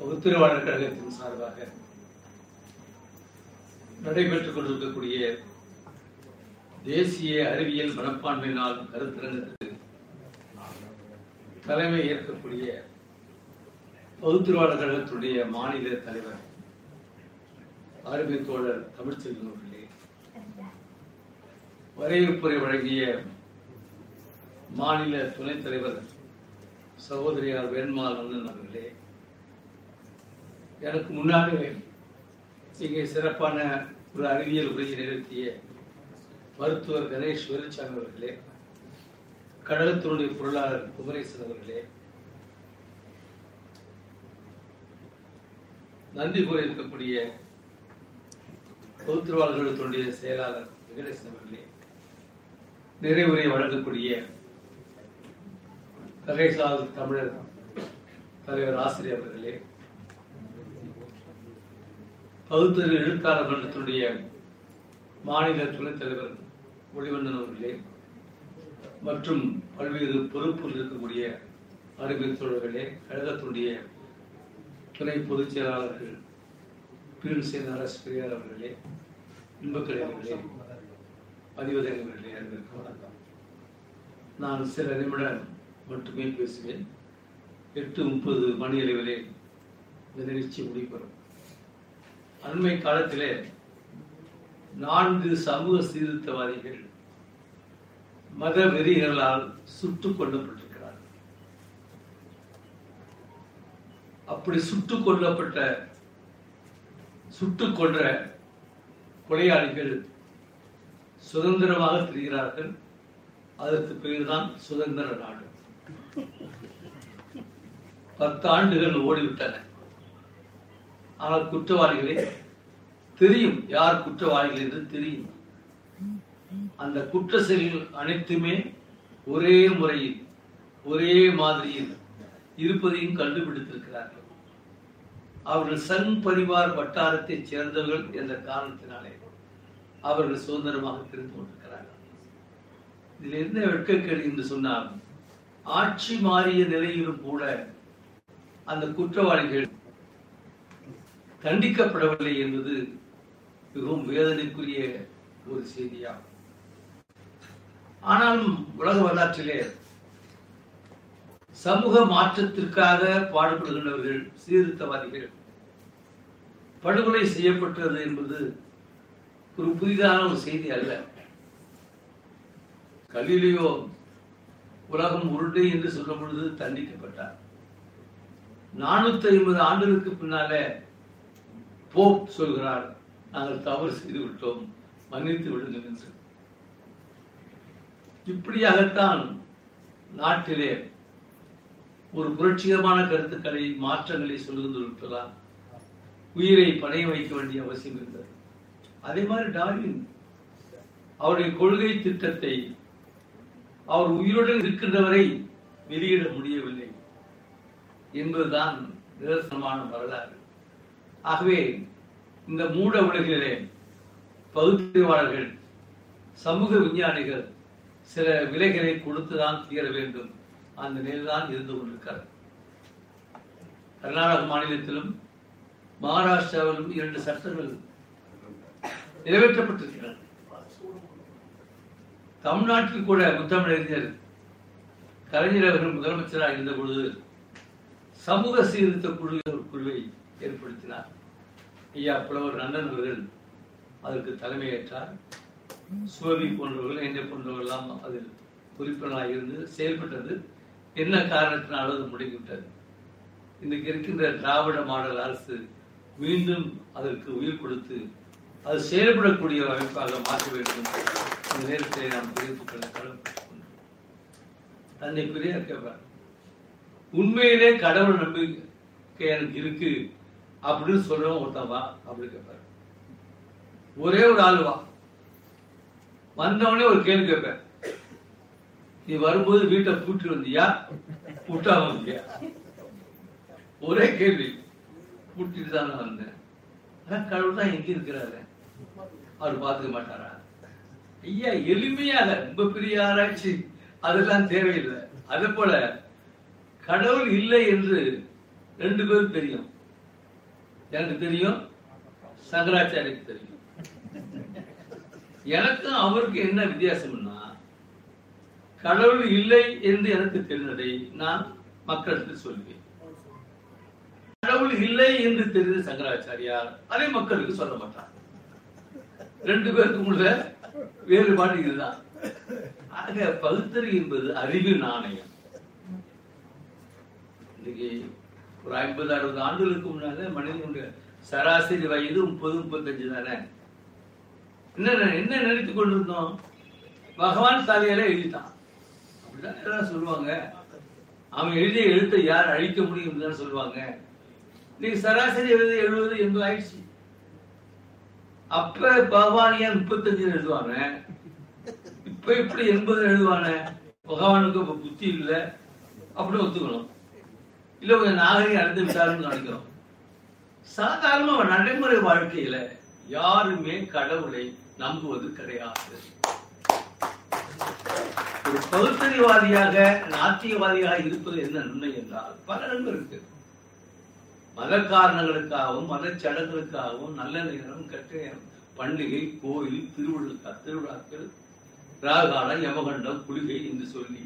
உத்திரவாளர் கழகத்தின் சார்பாக நடைபெற்றுக் கொண்டிருக்கக்கூடிய தேசிய அறிவியல் மனப்பான்மை நாள் கருத்தரங்கத்துக்கு தலைமை ஏற்கக்கூடிய பகுத்திருவாளர் கழகத்துடைய மாநில தலைவர் அருமை தோழர் தமிழ்ச்செல்வன் அவர்களே வரவேற்புரை வழங்கிய மாநில துணைத் தலைவர் சகோதரியார் வேண்மால் அண்ணன் அவர்களே எனக்கு முன்னாலே இங்கே சிறப்பான ஒரு அறிவியல் உரையை நிகழ்த்திய மருத்துவர் கணேஷ் வேலுச்சாமி அவர்களே கழகத்தினுடைய பொருளாளர் குமரேசன் அவர்களே நன்றி கூற இருக்கக்கூடிய பொதுத்திருவாளர்களுடைய செயலாளர் வெங்கடேசன் அவர்களே நிறைவுரை வழங்கக்கூடிய ககைசால் தமிழர் தலைவர் ஆசிரியர் அவர்களே பகுத்தறிவு எழுத்தாளர் மன்றத்தினுடைய மாநில துணைத் தலைவர் ஒளிவண்ணன் அவர்களே மற்றும் பல்வேறு பொறுப்பில் இருக்கக்கூடிய அறிவியல் தோழர்களே கழகத்தினுடைய துணை பொதுச் செயலாளர்கள் பீன்சேன் அரசு பெரியார் அவர்களே இன்பக்கலைவர்களே அவர்களே பதிவதன் வணக்கம். நான் சில நிமிடம் மட்டுமே பேசுவேன். எட்டு முப்பது மணி அளவிலே இந்த நிகழ்ச்சி முடிப்பெறும் அண்மை காலத்திலே நான்கு சமூக சீர்திருத்தவாதிகள் மத வெறிகளால் சுட்டுக் கொல்லப்பட்டிருக்கிறார்கள். அப்படி சுட்டுக் கொல்லப்பட்ட சுட்டுக் கொன்ற கொலையாளிகள் சுதந்திரமாக திரிகிறார்கள். அதற்கு பெயர்தான் சுதந்திர நாடு. பத்து ஆண்டுகள் ஓடிவிட்டன. ஆனால் குற்றவாளிகளே தெரியும் யார் குற்றவாளிகள் என்று தெரியும். அந்த குற்ற செயல்கள் அனைத்துமே ஒரே முறையில் ஒரே மாதிரியில் இருப்பதையும் கண்டுபிடித்திருக்கிறார்கள். அவர்கள் சங் பரிவார் வட்டாரத்தைச் சேர்ந்தவர்கள் என்ற காரணத்தினாலே அவர்கள் சுதந்திரமாக தெரிந்து கொண்டிருக்கிறார்கள். இதில் என்ன வெட்கக்கேடு என்று சொன்னால் ஆட்சி மாறிய நிலையிலும் கூட அந்த குற்றவாளிகள் தண்டிக்கப்படவில்லை என்பது மிகவும் வேதனைக்குரிய ஒரு செய்தியாகும் ஆனாலும் உலக வரலாற்றிலே சமூக மாற்றத்திற்காக பாடுபடுகின்றவர்கள் சீர்திருத்தவாதிகள் படுகொலை செய்யப்பட்டது என்பது ஒரு புதிதான ஒரு செய்தி அல்ல. கலிலியோ உலகம் உருண்டை என்று சொல்லும் பொழுது தண்டிக்கப்பட்டார். நானூத்தி ஐம்பது ஆண்டுகளுக்கு பின்னாலே போப் சொல்கிறார். நாங்கள் தவறு செய்து விட்டோம். மன்னித்து விடுங்கள் என்று. இப்படியாகத்தான் நாட்டிலே ஒரு புரட்சிகரமான கருத்துக்களை மாற்றங்களை சொல்லுவதற்கெல்லாம் உயிரை பணைய வைக்க வேண்டிய அவசியம் இருந்தது. அதே மாதிரி டார்வின் அவருடைய கொள்கை திட்டத்தை அவர் உயிருடன் இருக்கின்றவரை வெளியிட முடியவில்லை என்பதுதான் நிதர்சனமான வரலாறு. ஆகவே இந்த மூட உலகிலே பகுத்தறிவாளர்கள் சமூக விஞ்ஞானிகள் சில விலைகளை கொடுத்துதான் தீர வேண்டும். அந்த நிலைதான் இருந்து கொண்டிருக்கிறார். கர்நாடக மாநிலத்திலும் மகாராஷ்டிராவிலும் இரண்டு சட்டங்கள் நிறைவேற்றப்பட்டிருக்கிறது. தமிழ்நாட்டில் கூட முத்தமிழறிஞர் கலைஞர் அவர்கள் முதலமைச்சராக இருந்த பொழுது சமூக சீர்திருத்த குழு குழுவை ஏற்படுத்தினார். ஐயா புலவர் நந்தன் அவர்கள் அதற்கு தலைமையேற்றார். சுவவி போன்றவர்கள் என்னை போன்றவர்கள்லாம் அதில் உறுப்பினராக இருந்து செயல்பட்டது. என்ன காரணத்தினால் அது முடங்கிவிட்டது இன்றைக்கு இருக்கின்ற திராவிட மாடல் அரசு மீண்டும் அதற்கு உயிர் கொடுத்து அது செயல்படக்கூடிய அமைப்பாக மாற்ற வேண்டும். இந்த நேரத்தில் நாம் தெரிவித்துக் கொள்ள கடமைப்பட்டுக் தன்னை பெரியார் கேட்பார். உண்மையிலே கடவுள் நம்பிக்கை எனக்கு இருக்கு. அப்படின்னு சொல்றவன் ஒருத்தன் வா அப்படின்னு கேட்பாரு ஒரே ஒரு ஆள் வா. வந்தவனே ஒரு கேள்வி கேட்பேன் நீ வரும்போது வீட்டை கூட்டிட்டு வந்தியா? கூட்டாம வந்தியா? ஒரே கேள்வி. கூட்டிட்டு தான் நான் வந்தேன். ஆனா கடவுள் தான் எங்க இருக்கிறாரு? அவர் பார்த்துக்க மாட்டாரா? ஐயா எளிமையாக ரொம்ப பெரிய ஆராய்ச்சி. அதெல்லாம் தேவையில்லை. அதே போல கடவுள் இல்லை என்று ரெண்டு பேரும் தெரியும். எனக்கு தெரியும். சங்கராச்சாரிக்கு தெரியும். எனக்கும் அவருக்கு என்ன வித்தியாசம்னா கடவுள் இல்லை என்று எனக்கு தெரிந்ததை நான் மக்களுக்கு சொல்வேன் கடவுள் இல்லை என்று தெரிந்த சங்கராச்சாரியார் அதை மக்களுக்கு சொல்ல மாட்டார். ரெண்டு பேருக்கும் உள்ள வேறுபாடு இதுதான். ஆக பகுத்தறிவு என்பது அறிவு நாணயம். இன்னைக்கு ஒரு ஐம்பது அறுபது ஆண்டுகளுக்கு முன்னால மனிதனுடைய சராசரி வயது முப்பது முப்பத்தஞ்சு தானே? என்ன என்ன நினைத்துக் கொண்டிருந்தோம்? பகவான் தலையில எழுதிட்டான். அப்படிதான் எல்லாம் சொல்லுவாங்க. அவன் எழுதிய எழுத்தை யார் அழிக்க முடியும் தான் சொல்லுவாங்க. நீ சராசரி எழுதி எழுபது எண்பது ஆயிடுச்சு. அப்ப பகவான் ஏன் முப்பத்தஞ்சு எழுதுவாங்க? இப்ப இப்படி எண்பது எழுதுவானே பகவானுக்கு இப்ப புத்தி இல்லை. அப்படின்னு ஒத்துக்கணும். இல்ல கொஞ்சம் நாகரிகம் அடைந்து விட்டாருன்னு நினைக்கிறோம். சாதாரண நடைமுறை வாழ்க்கையில யாருமே கடவுளை நம்புவது கிடையாது. ஒரு பகுத்தறிவாதியாக நாத்தியவாதியாக இருப்பது என்ன நன்மை என்றால் பல நன்மை இருக்கு. மத காரணங்களுக்காகவும் மத சடங்குகளுக்காகவும் நல்ல நேரம் கெட்ட நேரம் பண்டிகை கோயில் திருவிழா திருவிழாக்கள் ராகாலம் யமகண்டம் குளிகை என்று சொல்லி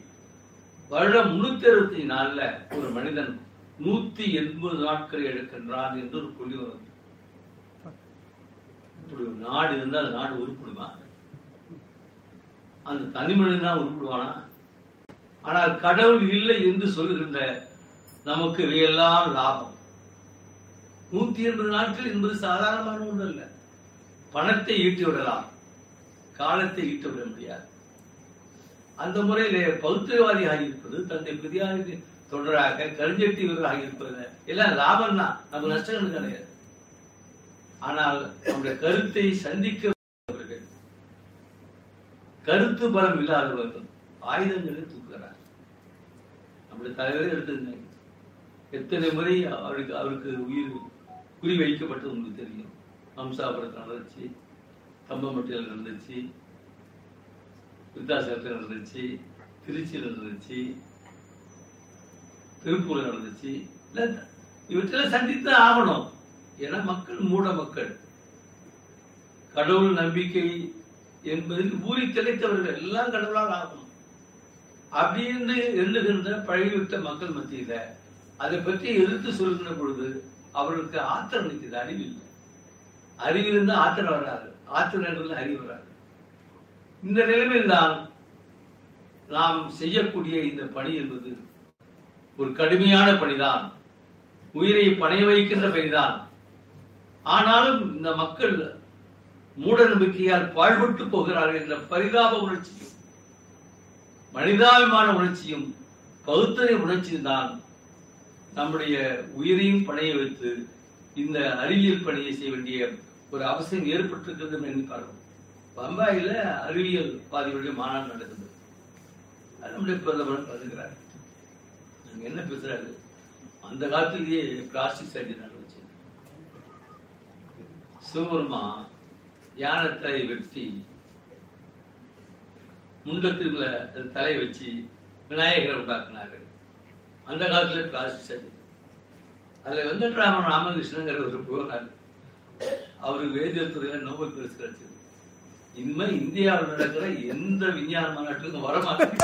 வருடம் முன்னூத்தி அறுபத்தி நாலுல ஒரு மனிதன் நூத்தி எண்பது நாட்கள் எடுக்கின்றான் என்று ஒரு புள்ளி வரும். இப்படி ஒரு நாடு இருந்தால் அந்த நாடு உருப்பிடுமா? அந்த தனி மனிதன் தான் உருப்பிடுவானா? ஆனால் கடவுள் இல்லை என்று சொல்லுகின்ற நமக்கு இவையெல்லாம் லாபம். நூத்தி எண்பது நாட்கள் என்பது சாதாரணமான ஒன்று அல்ல பணத்தை ஈட்டி விடலாம் காலத்தை ஈட்ட விட முடியாது. அந்த முறையிலே பௌத்திரவாதி ஆகியிருப்பது தந்தை பெரியாருக்கு தொடராக கருஞ்செட்டி இவர்கள் ஆகியிருப்பது. எல்லாம் லாபம் தான் நமக்கு நஷ்டங்கள் கிடையாது. ஆனால் நம்முடைய கருத்தை சந்திக்க கருத்து பலம் இல்லாதவர்கள் ஆயுதங்களை தூக்குகிறார். நம்முடைய தலைவரே எடுத்துங்க எத்தனை முறை அவருக்கு அவருக்கு உயிர் குறி வைக்கப்பட்டது உங்களுக்கு தெரியும். ஹம்சாபுரத்தில் நடந்துச்சு கம்பமட்டியில் நடந்துச்சு. விருத்தாசலத்தில் நடந்துச்சு? திருச்சியில் நடந்துச்சு. திருப்பூரில் நடந்துச்சு. இல்லை இவற்றெல்லாம் சந்தித்து ஆகணும். ஏன்னா மக்கள் மூட மக்கள். கடவுள் நம்பிக்கை என்பதில் ஊறி திளைத்தவர்கள் எல்லாம் கடவுளால் ஆகணும். அப்படின்னு எண்ணுகின்ற பழகிவிட்ட மக்கள் மத்தியில அதை பற்றி எதிர்த்து சொல்கின்ற பொழுது அவர்களுக்கு ஆத்திரம் நிற்கிறது அறிவு இல்லை. அறிவு இருந்தால் ஆத்திரம் வராது. ஆத்திரம் என்றது அறிவு வராது. இந்த நிலைமையில்தான் நாம் செய்யக்கூடிய இந்த பணி என்பது ஒரு கடுமையான பணிதான். உயிரை பணைய வைக்கின்ற பணிதான். ஆனாலும் இந்த மக்கள் மூட நம்பிக்கையால் பாழ்பட்டு போகிறார்கள் என்ற பரிதாப உணர்ச்சியும் மனிதாபிமான உணர்ச்சியும் பகுத்தறி உணர்ச்சியும் தான் நம்முடைய உயிரையும் பணைய வைத்து இந்த அறிவியல் பணியை செய்ய வேண்டிய ஒரு அவசியம் ஏற்பட்டிருக்கிறது என்று பார்க்கிறோம். பம்பாயில அறிவியல் பாதிகளுடைய மாநாடு நடக்குது. அது நம்முடைய பிரதமர் கலந்துக்கிறார் அங்க என்ன பேசுறாரு? அந்த காலத்திலேயே பிளாஸ்டிக் சர்ஜரி நடந்துச்சு. சிவபெருமா யானை தலையை வெட்டி முண்டத்துல தலையை வச்சு விநாயகரை உண்டாக்குனாரு. அந்த காலத்துல பிளாஸ்டிக் சர்ஜரி அதுல வெங்கட்ராமன் ராமகிருஷ்ணங்கிற ஒரு போனார் அவருக்கு வேதியியல் நோபல் பரிசு கிடைச்சது. இனிமே இந்தியாவில் நடக்கிற எந்த விஞ்ஞான மாநாட்டுக்கும் வரமாட்டேன்.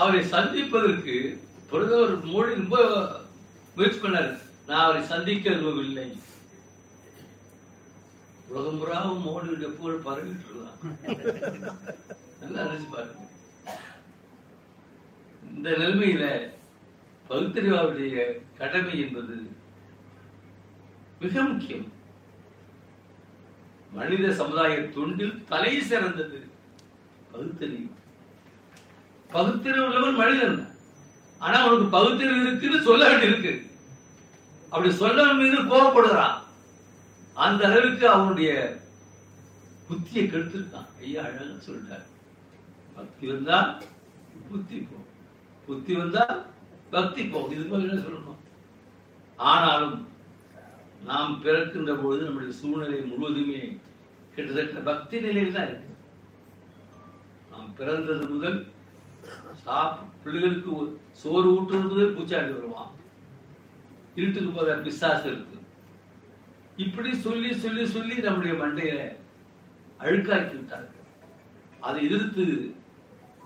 அவரை சந்திப்பதற்கு பிரதமர் மோடி ரொம்ப முயற்சி பண்ணார். நான் அவரை சந்திக்க விரும்பவில்லை உலகம் புறாவும் மோடியுடைய புகழ் பரவிட்டு இருக்கலாம் நல்லா நினைச்சு பாருங்க. இந்த நிலைமையில பகுத்தறிவாவுடைய கடமை என்பது மிக முக்கியம். மனித சமுதாய தொண்டில் தலை சிறந்தது. பகுத்தறிவு. பகுத்தறிவு உள்ளவன் மனிதன். ஆனா அவனுக்கு பகுத்தறிவு இருக்குன்னு சொல்ல வேண்டியிருக்கு. அப்படி சொல்ல மீது கோபப்படுகிறான் அந்த அளவுக்கு அவனுடைய புத்தியை கெடுத்திருக்கான். ஐயா அழகா சொல்லிட்டார். பக்தி வந்தா புத்தி போ புத்தி வந்தா பக்தி போ இது மாதிரி என்ன சொல்லணும்? ஆனாலும் நாம் பிறக்கின்ற பொழுது நம்முடைய சூழ்நிலை முழுவதுமே கிட்டத்தட்ட பக்தி நிலையில் தான் இருக்கு. நாம் பிறந்தது முதல் சாப் பிள்ளைகளுக்கு சோறு ஊட்டுறது முதல் பூச்சாண்டி வருவான் இருட்டுக்கு போகிற பிசாசு இருக்கு. இப்படி சொல்லி சொல்லி சொல்லி நம்முடைய மண்டையில அழுக்காக்கி விட்டார்கள். அதை எதிர்த்து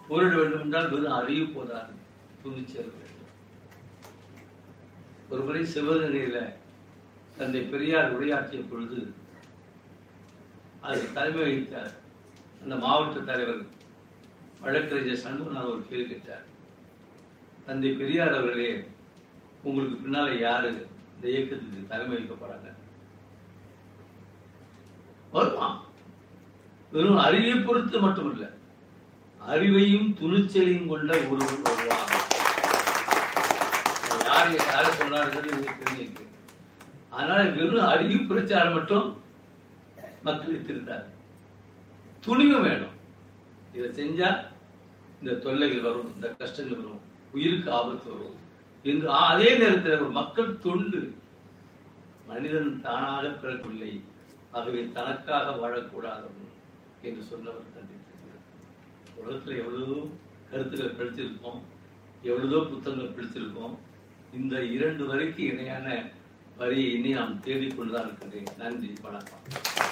போரிட வேண்டும் என்றால் வெறும் அறிவு போதாது. துணிச்சல் வேண்டும் ஒருமுறை சிவகங்கையில தந்தை பெரியார் உரையாற்றிய பொழுது அது தலைமை வகித்த அந்த மாவட்ட தலைவர் வழக்கறிஞர் சண்முகநாதன் ஒரு கேள்வி கேட்டார். தந்தை பெரியார் அவர்களே உங்களுக்கு பின்னால யாரு? இந்த இயக்கத்துக்கு தலைமை வைக்க போறாங்க வெறும் அறிவை பொறுத்து மட்டுமல்ல அறிவையும் துணிச்சலையும் கொண்ட ஒருவர் வருவாங்க யார் யாரை சொன்னார்கள் தெரிஞ்சிருக்கு அதனால வெறும் அறிவு பிரச்சாரம் மட்டும் மக்கள் திருந்தார் துணிவு வேணும். இதை செஞ்சா இந்த தொல்லைகள் வரும் இந்த கஷ்டங்கள் வரும் உயிருக்கு ஆபத்து வரும் என்று அதே நேரத்தில் ஒரு மக்கள் தொண்டு மனிதன் தானாக பிறக்கவில்லை ஆகவே தனக்காக வாழக்கூடாது என்று சொன்னவர் தந்தை உலகத்தில் எவ்வளவோ கருத்துக்கள் படிச்சிருக்கோம் எவ்வளவோ புத்தகங்கள் படிச்சிருக்கோம் இந்த இரண்டு வரைக்கும் இணையான வரியை இனி நாம் தேடிக்கொண்டுதான் இருக்கின்றேன் நன்றி வணக்கம்.